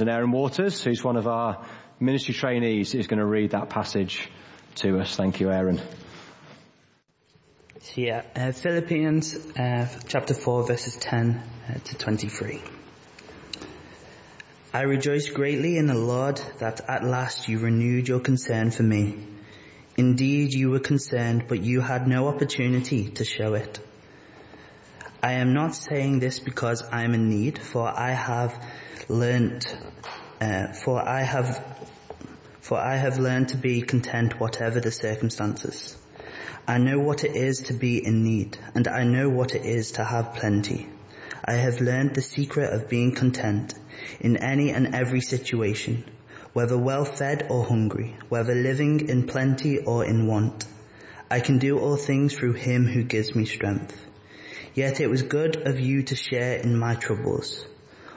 And Aaron Waters, who's one of our ministry trainees, is going to read that passage to us. Thank you, Aaron. Yeah, uh, Philippians uh, chapter 4 verses 10 uh, to 23. I rejoice greatly in the Lord that at last you renewed your concern for me. Indeed, you were concerned, but you had no opportunity to show it. I am not saying this because I am in need, for I have learned, uh, for I have, for I have learned to be content whatever the circumstances. I know what it is to be in need, and I know what it is to have plenty. I have learned the secret of being content in any and every situation, whether well fed or hungry, whether living in plenty or in want. I can do all things through him who gives me strength. Yet it was good of you to share in my troubles.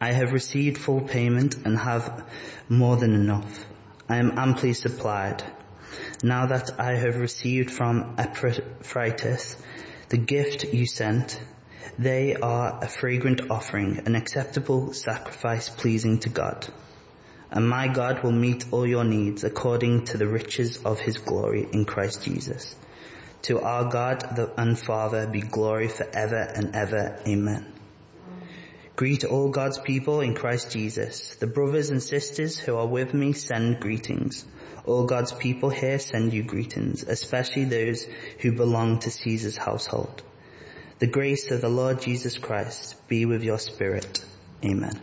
I have received full payment and have more than enough. I am amply supplied. Now that I have received from Epaphroditus the gift you sent, they are a fragrant offering, an acceptable sacrifice pleasing to God. And my God will meet all your needs according to the riches of his glory in Christ Jesus. To our God the, and Father be glory forever and ever. Amen. Greet all God's people in Christ Jesus. The brothers and sisters who are with me send greetings. All God's people here send you greetings, especially those who belong to Caesar's household. The grace of the Lord Jesus Christ be with your spirit. Amen.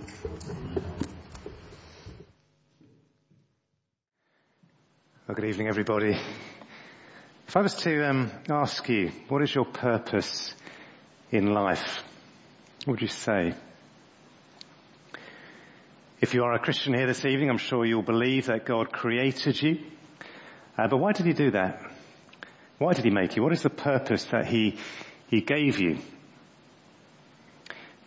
Well, good evening, everybody. If I was to um, ask you, what is your purpose in life? What would you say? If you are a Christian here this evening, I'm sure you'll believe that God created you. Uh, but why did He do that? Why did He make you? What is the purpose that He He gave you?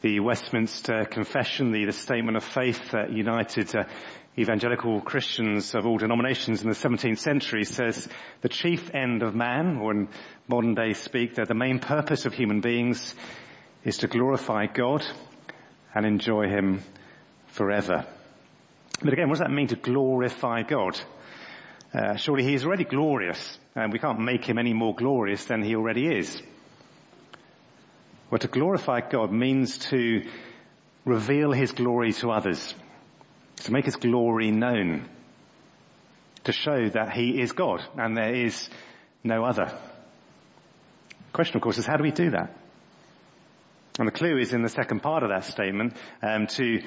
The Westminster Confession, the, the statement of faith that united uh, evangelical Christians of all denominations in the 17th century says the chief end of man, or in modern day speak, that the main purpose of human beings is to glorify God and enjoy Him forever. But again, what does that mean to glorify God? Uh, surely He is already glorious, and we can't make Him any more glorious than He already is. Well, to glorify God means to reveal His glory to others to make his glory known, to show that he is God and there is no other. The question, of course, is how do we do that? And the clue is in the second part of that statement, um, to,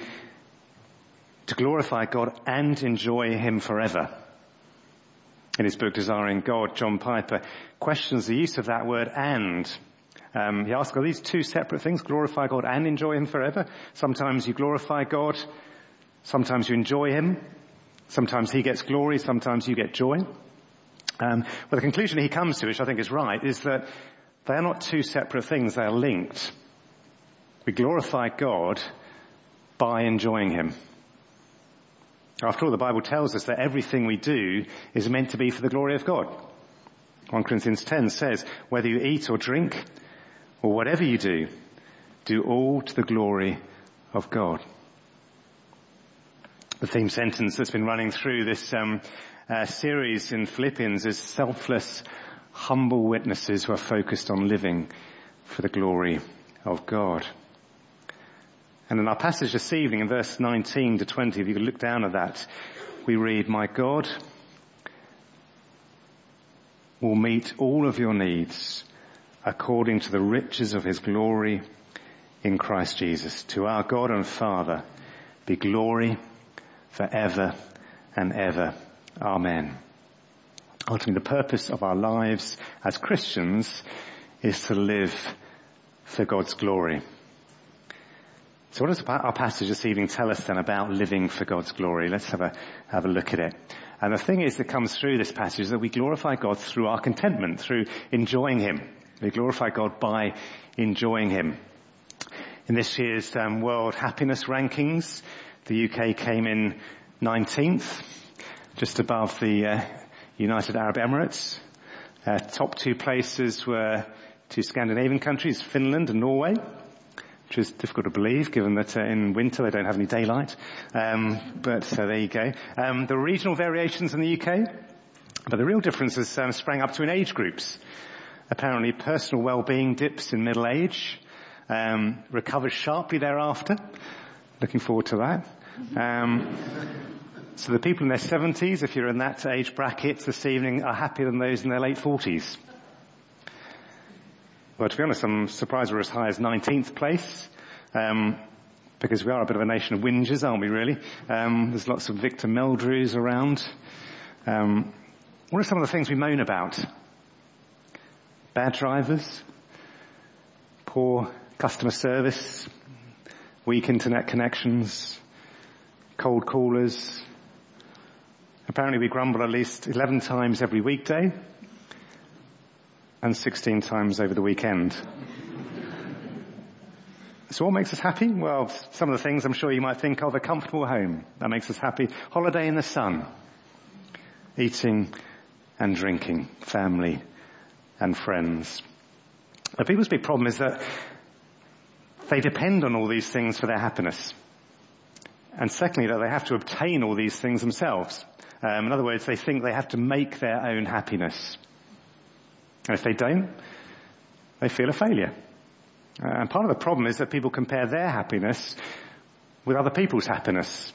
to glorify God and enjoy Him forever. In his book Desiring God, John Piper questions the use of that word and. Um, he asks, are these two separate things, glorify God and enjoy Him forever? Sometimes you glorify God Sometimes you enjoy him. Sometimes he gets glory. Sometimes you get joy. Um, well, the conclusion he comes to, which I think is right, is that they are not two separate things. They are linked. We glorify God by enjoying him. After all, the Bible tells us that everything we do is meant to be for the glory of God. 1 Corinthians 10 says, whether you eat or drink or whatever you do, do all to the glory of God the theme sentence that's been running through this um, uh, series in Philippians is selfless, humble witnesses who are focused on living for the glory of God. And in our passage this evening in verse 19 to 20, if you could look down at that, we read, My God will meet all of your needs according to the riches of his glory in Christ Jesus. To our God and Father be glory forever and ever. Amen. Ultimately, the purpose of our lives as Christians is to live for God's glory. So what does our passage this evening tell us then about living for God's glory? Let's have a, have a look at it. And the thing is that comes through this passage is that we glorify God through our contentment, through enjoying Him. We glorify God by enjoying Him. In this year's um, World Happiness Rankings, the UK came in 19th, just above the uh, United Arab Emirates. Uh, top two places were two Scandinavian countries, Finland and Norway which is difficult to believe given that uh, in winter they don't have any daylight. Um, but so there you go. Um, are regional variations in the UK, but the real differences um, sprang up to in age groups. Apparently personal well-being dips in middle age, um, recovers sharply thereafter. Looking forward to that. Um, so the people in their 70s, if you're in that age bracket this evening, are happier than those in their late 40s. Well, to be honest, I'm surprised we're as high as 19th place. Um, because we are a bit of a nation of whingers, aren't we really? Um, there's lots of Victor Meldrews around. Um, what are some of the things we moan about? Bad drivers, poor customer service, weak internet connections, cold callers. Apparently we grumble at least 11 times every weekday and 16 times over the weekend. So what makes us happy? Well, some of the things I'm sure you might think of, a comfortable home. That makes us happy. Holiday in the sun. Eating and drinking. Family and friends. Now people's big problem is that they depend on all these things for their happiness. And secondly, that they have to obtain all these things themselves. Um, in other words, they think they have to make their own happiness. And if they don't, they feel a failure. Uh, and part of the problem is that people compare their happiness with other people's happiness.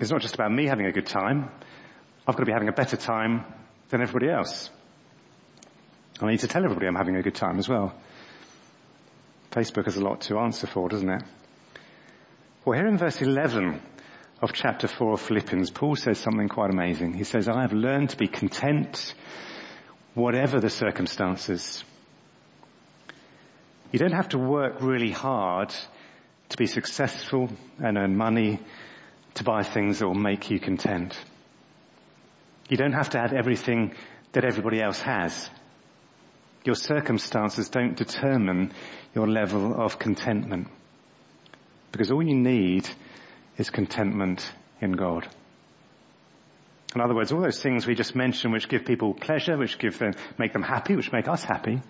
It's not just about me having a good time. I've got to be having a better time than everybody else. I need to tell everybody I'm having a good time as well. Facebook has a lot to answer for, doesn't it? Well, here in verse 11 of chapter 4 of Philippians, Paul says something quite amazing. He says, I have learned to be content whatever the circumstances. You don't have to work really hard to be successful and earn money to buy things that will make you content. You don't have to have everything that everybody else has. Your circumstances don't determine your level of contentment. Because all you need is contentment in God. In other words, all those things we just mentioned which give people pleasure, which give them, make them happy, which make us happy,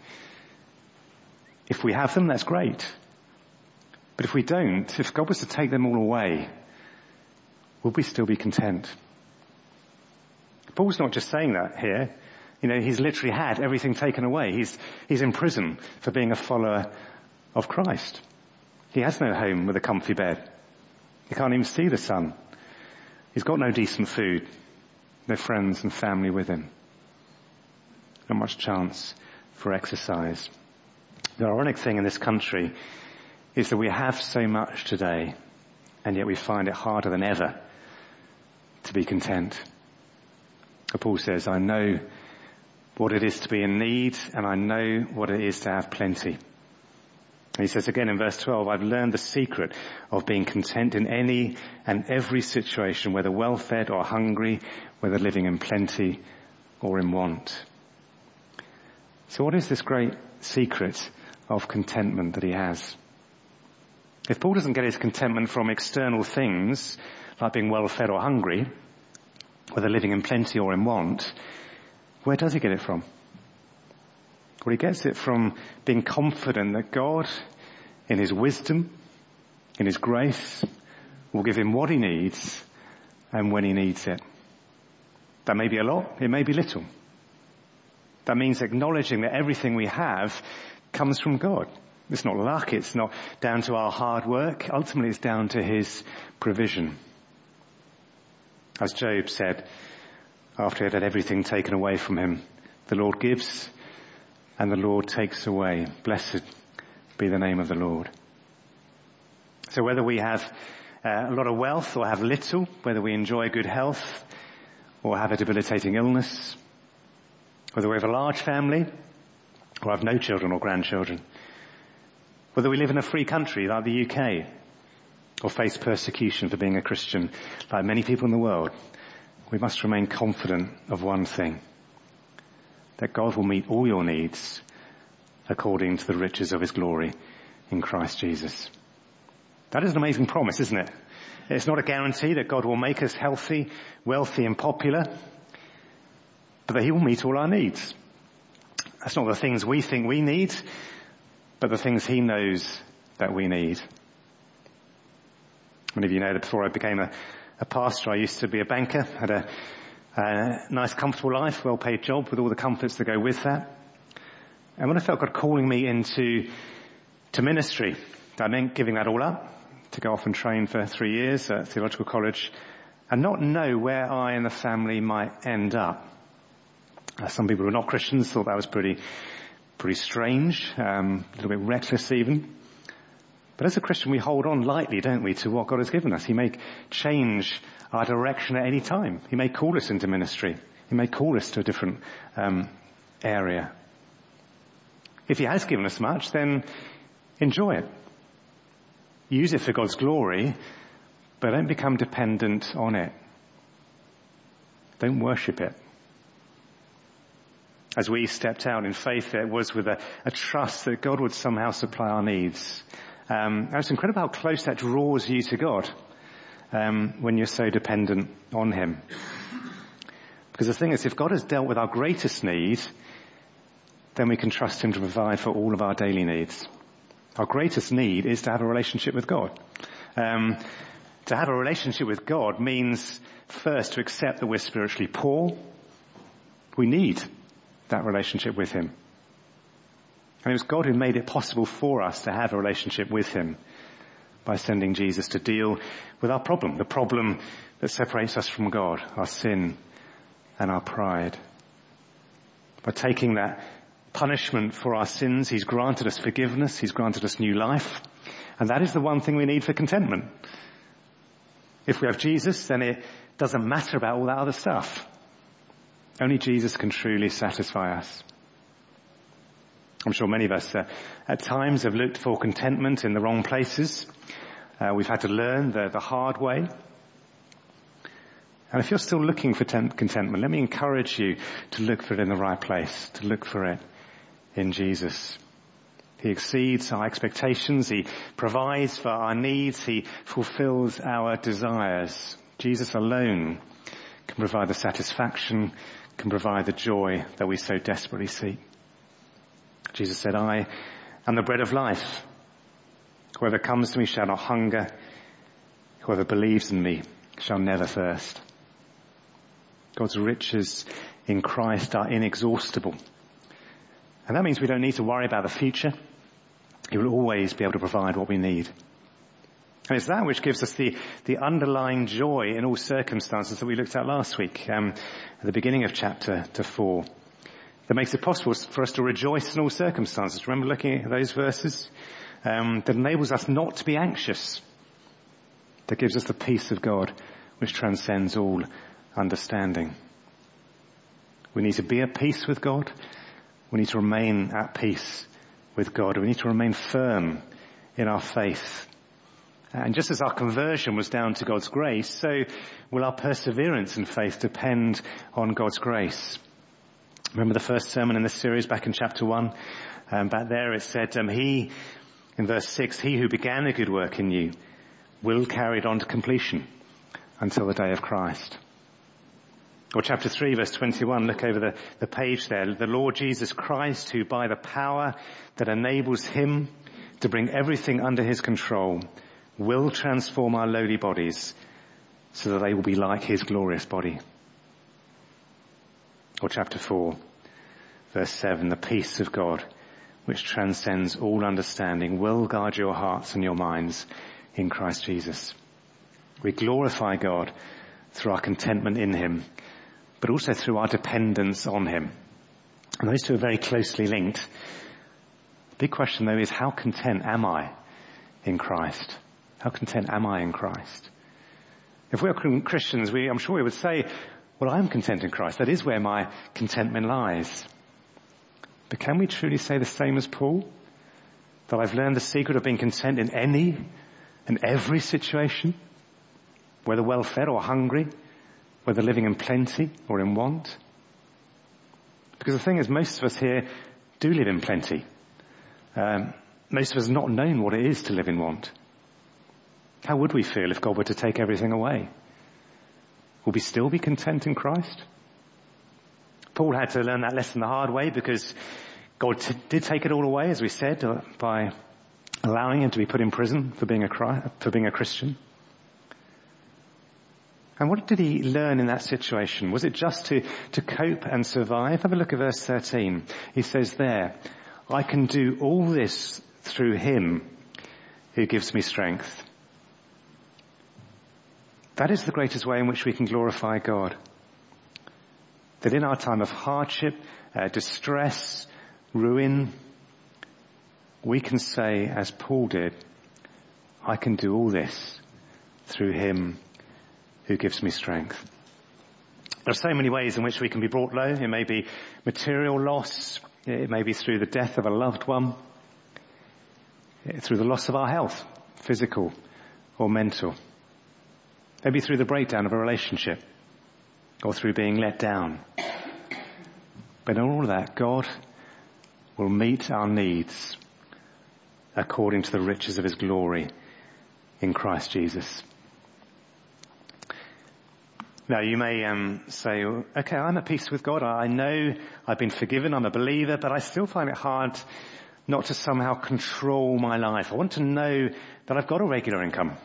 if we have them, that's great. But if we don't, if God was to take them all away, would we still be content? Paul's not just saying that here. You know, he's literally had everything taken away. He's, he's in prison for being a follower of Christ. He has no home with a comfy bed. He can't even see the sun. He's got no decent food their friends and family with him. Not much chance for exercise. The ironic thing in this country is that we have so much today and yet we find it harder than ever to be content. Paul says, I know what it is to be in need and I know what it is to have plenty. He says again in verse 12, I've learned the secret of being content in any and every situation, whether well fed or hungry, whether living in plenty or in want. So what is this great secret of contentment that he has? If Paul doesn't get his contentment from external things, like being well fed or hungry, whether living in plenty or in want, where does he get it from? Well, he gets it from being confident that God, in his wisdom, in his grace, will give him what he needs and when he needs it. That may be a lot, it may be little. That means acknowledging that everything we have comes from God. It's not luck, it's not down to our hard work, ultimately it's down to his provision. As Job said, after he had everything taken away from him, the Lord gives and the Lord takes away. Blessed be the name of the Lord. So whether we have uh, a lot of wealth or have little, whether we enjoy good health or have a debilitating illness, whether we have a large family or have no children or grandchildren, whether we live in a free country like the UK or face persecution for being a Christian, like many people in the world, we must remain confident of one thing. That God will meet all your needs according to the riches of his glory in Christ Jesus. That is an amazing promise, isn't it? It's not a guarantee that God will make us healthy, wealthy and popular, but that he will meet all our needs. That's not the things we think we need, but the things he knows that we need. Many of you know that before I became a, a pastor, I used to be a banker, had a, a nice comfortable life, well paid job with all the comforts that go with that. And when I felt God calling me into to ministry, I meant giving that all up to go off and train for three years at theological college and not know where I and the family might end up. Uh, some people who are not Christians thought that was pretty, pretty strange, um, a little bit reckless even. But as a Christian, we hold on lightly, don't we, to what God has given us. He may change our direction at any time. He may call us into ministry. He may call us to a different um, area. If He has given us much, then enjoy it. Use it for God's glory, but don't become dependent on it. Don't worship it. As we stepped out in faith, it was with a, a trust that God would somehow supply our needs. Um, and it's incredible how close that draws you to God um, when you're so dependent on Him. Because the thing is, if God has dealt with our greatest need, then we can trust Him to provide for all of our daily needs. Our greatest need is to have a relationship with God. Um, to have a relationship with God means first to accept that we're spiritually poor. We need that relationship with Him. And it was God who made it possible for us to have a relationship with Him by sending Jesus to deal with our problem, the problem that separates us from God, our sin and our pride. By taking that punishment for our sins, He's granted us forgiveness, He's granted us new life, and that is the one thing we need for contentment. If we have Jesus, then it doesn't matter about all that other stuff. Only Jesus can truly satisfy us. I'm sure many of us uh, at times have looked for contentment in the wrong places. Uh, we've had to learn the, the hard way. And if you're still looking for tent- contentment, let me encourage you to look for it in the right place, to look for it in Jesus. He exceeds our expectations. He provides for our needs. He fulfills our desires. Jesus alone can provide the satisfaction, can provide the joy that we so desperately seek. Jesus said, I am the bread of life. Whoever comes to me shall not hunger. Whoever believes in me shall never thirst. God's riches in Christ are inexhaustible. And that means we don't need to worry about the future. He will always be able to provide what we need. And it's that which gives us the, the underlying joy in all circumstances that we looked at last week, um, at the beginning of chapter to four that makes it possible for us to rejoice in all circumstances. Remember looking at those verses? Um, that enables us not to be anxious. That gives us the peace of God which transcends all understanding. We need to be at peace with God. We need to remain at peace with God. We need to remain firm in our faith. And just as our conversion was down to God's grace, so will our perseverance in faith depend on God's grace. Remember the first sermon in this series back in chapter one? Um, back there it said, um, he, in verse six, he who began a good work in you will carry it on to completion until the day of Christ. Or chapter 3 verse 21, look over the, the page there. The Lord Jesus Christ who by the power that enables him to bring everything under his control will transform our lowly bodies so that they will be like his glorious body or chapter 4, verse 7, the peace of God, which transcends all understanding, will guard your hearts and your minds in Christ Jesus. We glorify God through our contentment in Him, but also through our dependence on Him. And those two are very closely linked. The big question though is how content am I in Christ? How content am I in Christ? If we are Christians, we, I'm sure we would say, well, I'm content in Christ. That is where my contentment lies. But can we truly say the same as Paul? That I've learned the secret of being content in any and every situation, whether well fed or hungry, whether living in plenty or in want. Because the thing is, most of us here do live in plenty. Um, most of us have not known what it is to live in want. How would we feel if God were to take everything away? Will we still be content in Christ? Paul had to learn that lesson the hard way because God t- did take it all away, as we said, uh, by allowing him to be put in prison for being a, for being a Christian. And what did he learn in that situation? Was it just to, to cope and survive? Have a look at verse 13. He says there, I can do all this through him who gives me strength. That is the greatest way in which we can glorify God. That in our time of hardship, uh, distress, ruin, we can say, as Paul did, I can do all this through him who gives me strength. There are so many ways in which we can be brought low. It may be material loss. It may be through the death of a loved one. Through the loss of our health, physical or mental. Maybe through the breakdown of a relationship or through being let down. But in all of that, God will meet our needs according to the riches of his glory in Christ Jesus. Now you may um, say, okay, I'm at peace with God. I know I've been forgiven. I'm a believer, but I still find it hard not to somehow control my life. I want to know that I've got a regular income,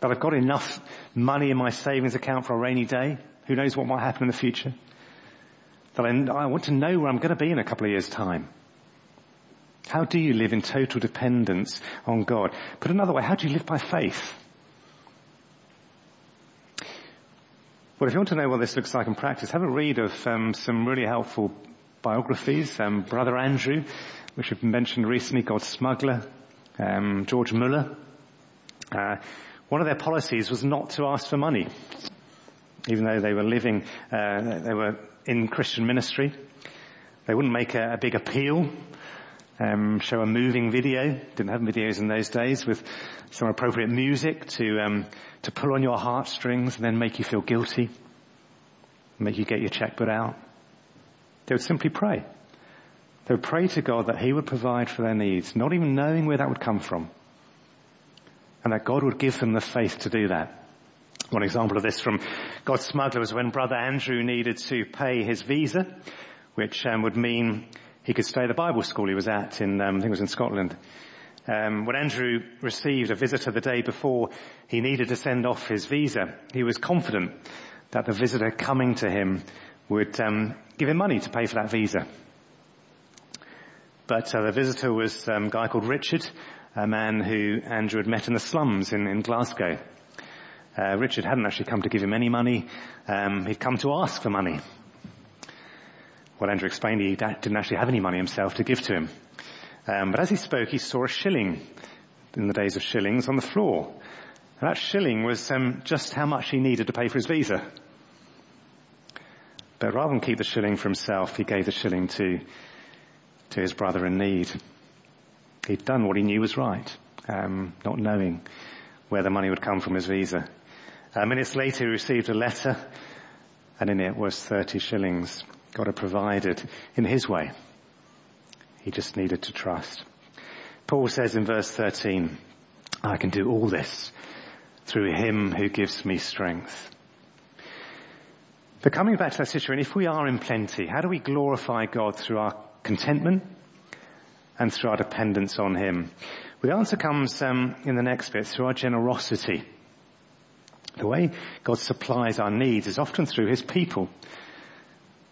that I've got enough money in my savings account for a rainy day. Who knows what might happen in the future? That I, I want to know where I'm going to be in a couple of years' time. How do you live in total dependence on God? Put another way, how do you live by faith? Well, if you want to know what this looks like in practice, have a read of um, some really helpful biographies. Um, Brother Andrew, which we've mentioned recently, God's Smuggler, um, George Muller. Uh, one of their policies was not to ask for money, even though they were living, uh, they were in Christian ministry. They wouldn't make a, a big appeal um, show a moving video. Didn't have videos in those days with some appropriate music to um, to pull on your heartstrings and then make you feel guilty, make you get your checkbook out. They would simply pray. They would pray to God that He would provide for their needs, not even knowing where that would come from, and that God would give them the faith to do that. One example of this from God's smuggler was when Brother Andrew needed to pay his visa, which um, would mean he could stay at the Bible school he was at in, um, I think it was in Scotland. Um, when Andrew received a visitor the day before he needed to send off his visa, he was confident that the visitor coming to him would um, give him money to pay for that visa. But uh, the visitor was um, a guy called Richard, a man who Andrew had met in the slums in, in Glasgow. Uh, Richard hadn't actually come to give him any money. Um, he'd come to ask for money. Well, Andrew explained he didn't actually have any money himself to give to him. Um, but as he spoke, he saw a shilling in the days of shillings on the floor. And that shilling was um, just how much he needed to pay for his visa. But rather than keep the shilling for himself, he gave the shilling to, to his brother in need. He'd done what he knew was right, um, not knowing where the money would come from his visa. Uh, minutes later, he received a letter, and in it was 30 shillings. God had provided in his way. He just needed to trust. Paul says in verse 13, I can do all this through him who gives me strength. But coming back to that situation, if we are in plenty, how do we glorify God through our contentment and through our dependence on him? The answer comes um, in the next bit, through our generosity. The way God supplies our needs is often through his people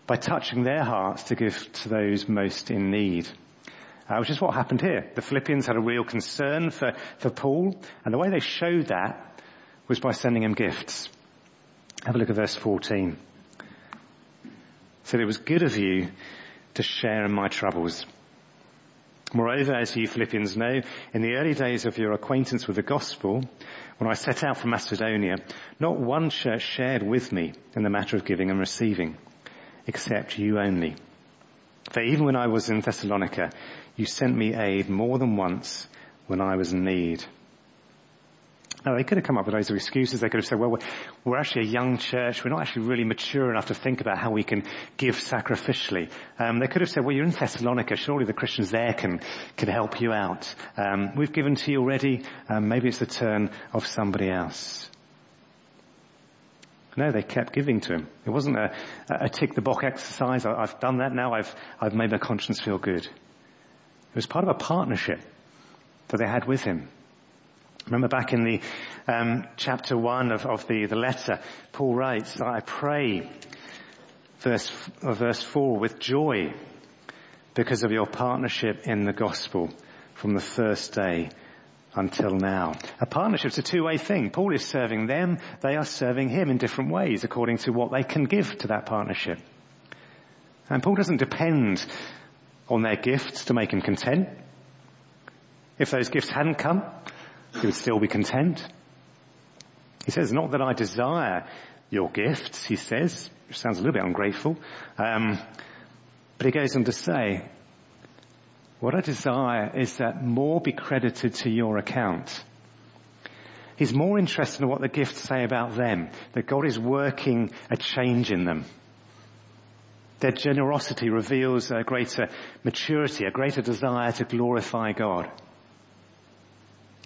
by touching their hearts to give to those most in need. Uh, which is what happened here. The Philippians had a real concern for, for Paul, and the way they showed that was by sending him gifts. Have a look at verse 14. said, it was good of you to share in my troubles. Moreover, as you Philippians know, in the early days of your acquaintance with the gospel, when I set out from Macedonia, not one church shared with me in the matter of giving and receiving except you only. For even when I was in Thessalonica, you sent me aid more than once when I was in need. No, they could have come up with of excuses. They could have said, well, we're, actually a young church. We're not actually really mature enough to think about how we can give sacrificially. Um, they could have said, well, you're in Thessalonica. Surely the Christians there can, can help you out. Um, we've given to you already. Um, maybe it's the turn of somebody else. No, they kept giving to him. It wasn't a, a tick the box exercise. I, have done that now. I've, I've made my conscience feel good. It was part of a partnership that they had with him. Remember back in the um, chapter one of, of the, the letter, Paul writes, I pray, verse, uh, verse four, with joy because of your partnership in the gospel from the first day until now. A partnership is a two-way thing. Paul is serving them, they are serving him in different ways according to what they can give to that partnership. And Paul doesn't depend on their gifts to make him content. If those gifts hadn't come, he would still be content. He says, not that I desire your gifts, he says, which sounds a little bit ungrateful. Um, but he goes on to say, what I desire is that more be credited to your account. He's more interested in what the gifts say about them, that God is working a change in them. Their generosity reveals a greater maturity, a greater desire to glorify God.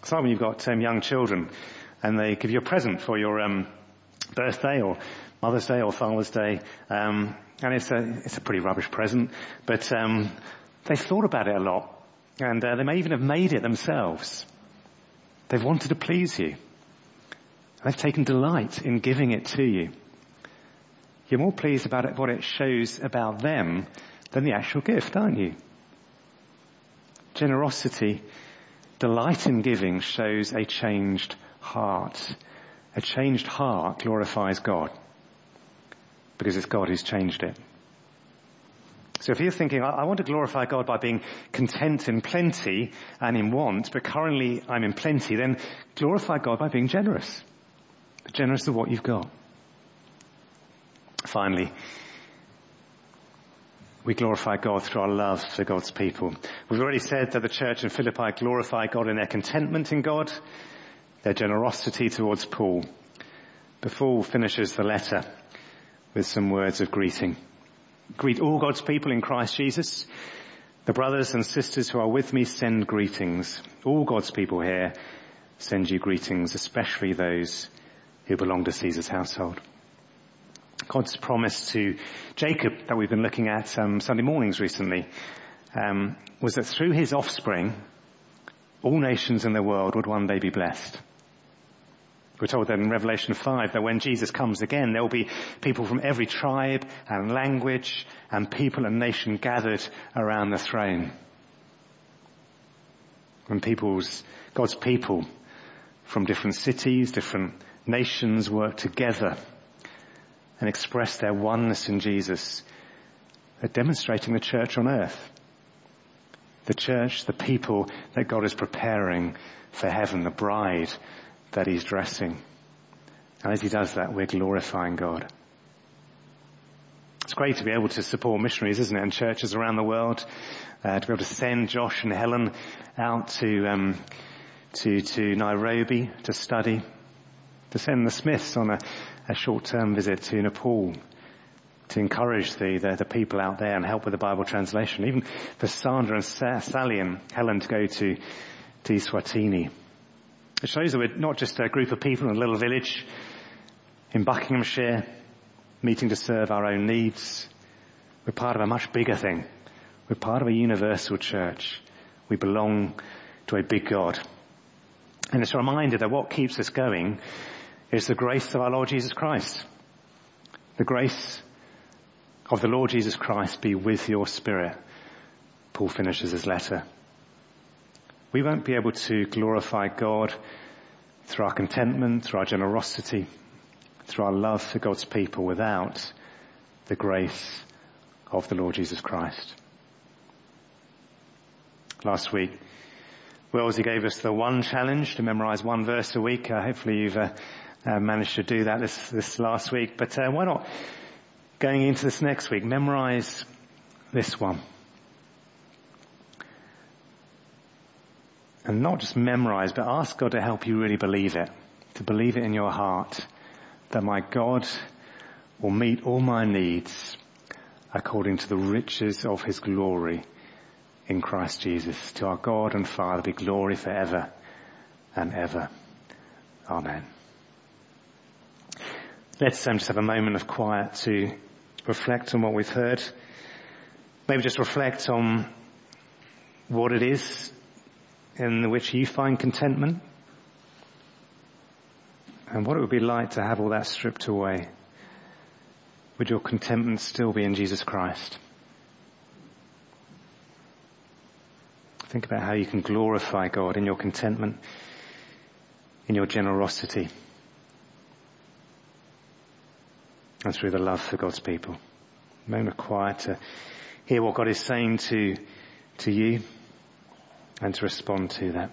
Some of you've got um, young children and they give you a present for your um, birthday or Mother's Day or Father's Day, um, and it's a it's a pretty rubbish present, but um, they've thought about it a lot, and uh, they may even have made it themselves. They've wanted to please you. They've taken delight in giving it to you. You're more pleased about what it shows about them than the actual gift, aren't you? Generosity Delight in giving shows a changed heart. A changed heart glorifies God because it's God who's changed it. So if you're thinking, I, want to glorify God by being content in plenty and in want, but currently I'm in plenty, then glorify God by being generous. Generous of what you've got. Finally, we glorify God through our love for God's people. We've already said that the church in Philippi glorify God in their contentment in God, their generosity towards Paul. But Paul finishes the letter with some words of greeting. Greet all God's people in Christ Jesus. The brothers and sisters who are with me send greetings. All God's people here send you greetings, especially those who belong to Caesar's household. God's promise to Jacob that we've been looking at um, Sunday mornings recently um, was that through his offspring, all nations in the world would one day be blessed. We're told that in Revelation 5 that when Jesus comes again, there will be people from every tribe and language and people and nation gathered around the throne. When people's, God's people from different cities, different nations work together and express their oneness in Jesus. They're demonstrating the church on earth. The church, the people that God is preparing for heaven, the bride that he's dressing. And as he does that, we're glorifying God. It's great to be able to support missionaries, isn't it, and churches around the world, uh, to be able to send Josh and Helen out to, um, to, to Nairobi to study, to send the Smiths on a, a short-term visit to Nepal to encourage the, the, the, people out there and help with the Bible translation. Even for Sandra and Sally and Helen to go to, to Eswatini. It shows that we're not just a group of people in a little village in Buckinghamshire meeting to serve our own needs. We're part of a much bigger thing. We're part of a universal church. We belong to a big God. And it's a reminder that what keeps us going is the grace of our Lord Jesus Christ. The grace of the Lord Jesus Christ be with your spirit. Paul finishes his letter. We won't be able to glorify God through our contentment, through our generosity, through our love for God's people without the grace of the Lord Jesus Christ. Last week, Wellesley gave us the one challenge to memorize one verse a week. Uh, hopefully you've uh, uh, managed to do that this, this last week. But uh, why not going into this next week, memorize this one. And not just memorize, but ask God to help you really believe it. to believe it in your heart that my God will meet all my needs according to the riches of his glory in Christ Jesus. To our God and Father be glory forever and ever. Amen. Let's um, just have a moment of quiet to reflect on what we've heard. Maybe just reflect on what it is in which you find contentment and what it would be like to have all that stripped away. Would your contentment still be in Jesus Christ? Think about how you can glorify God in your contentment, in your generosity, and through the love for God's people. Moment of quiet to hear what God is saying to, to you and to respond to that.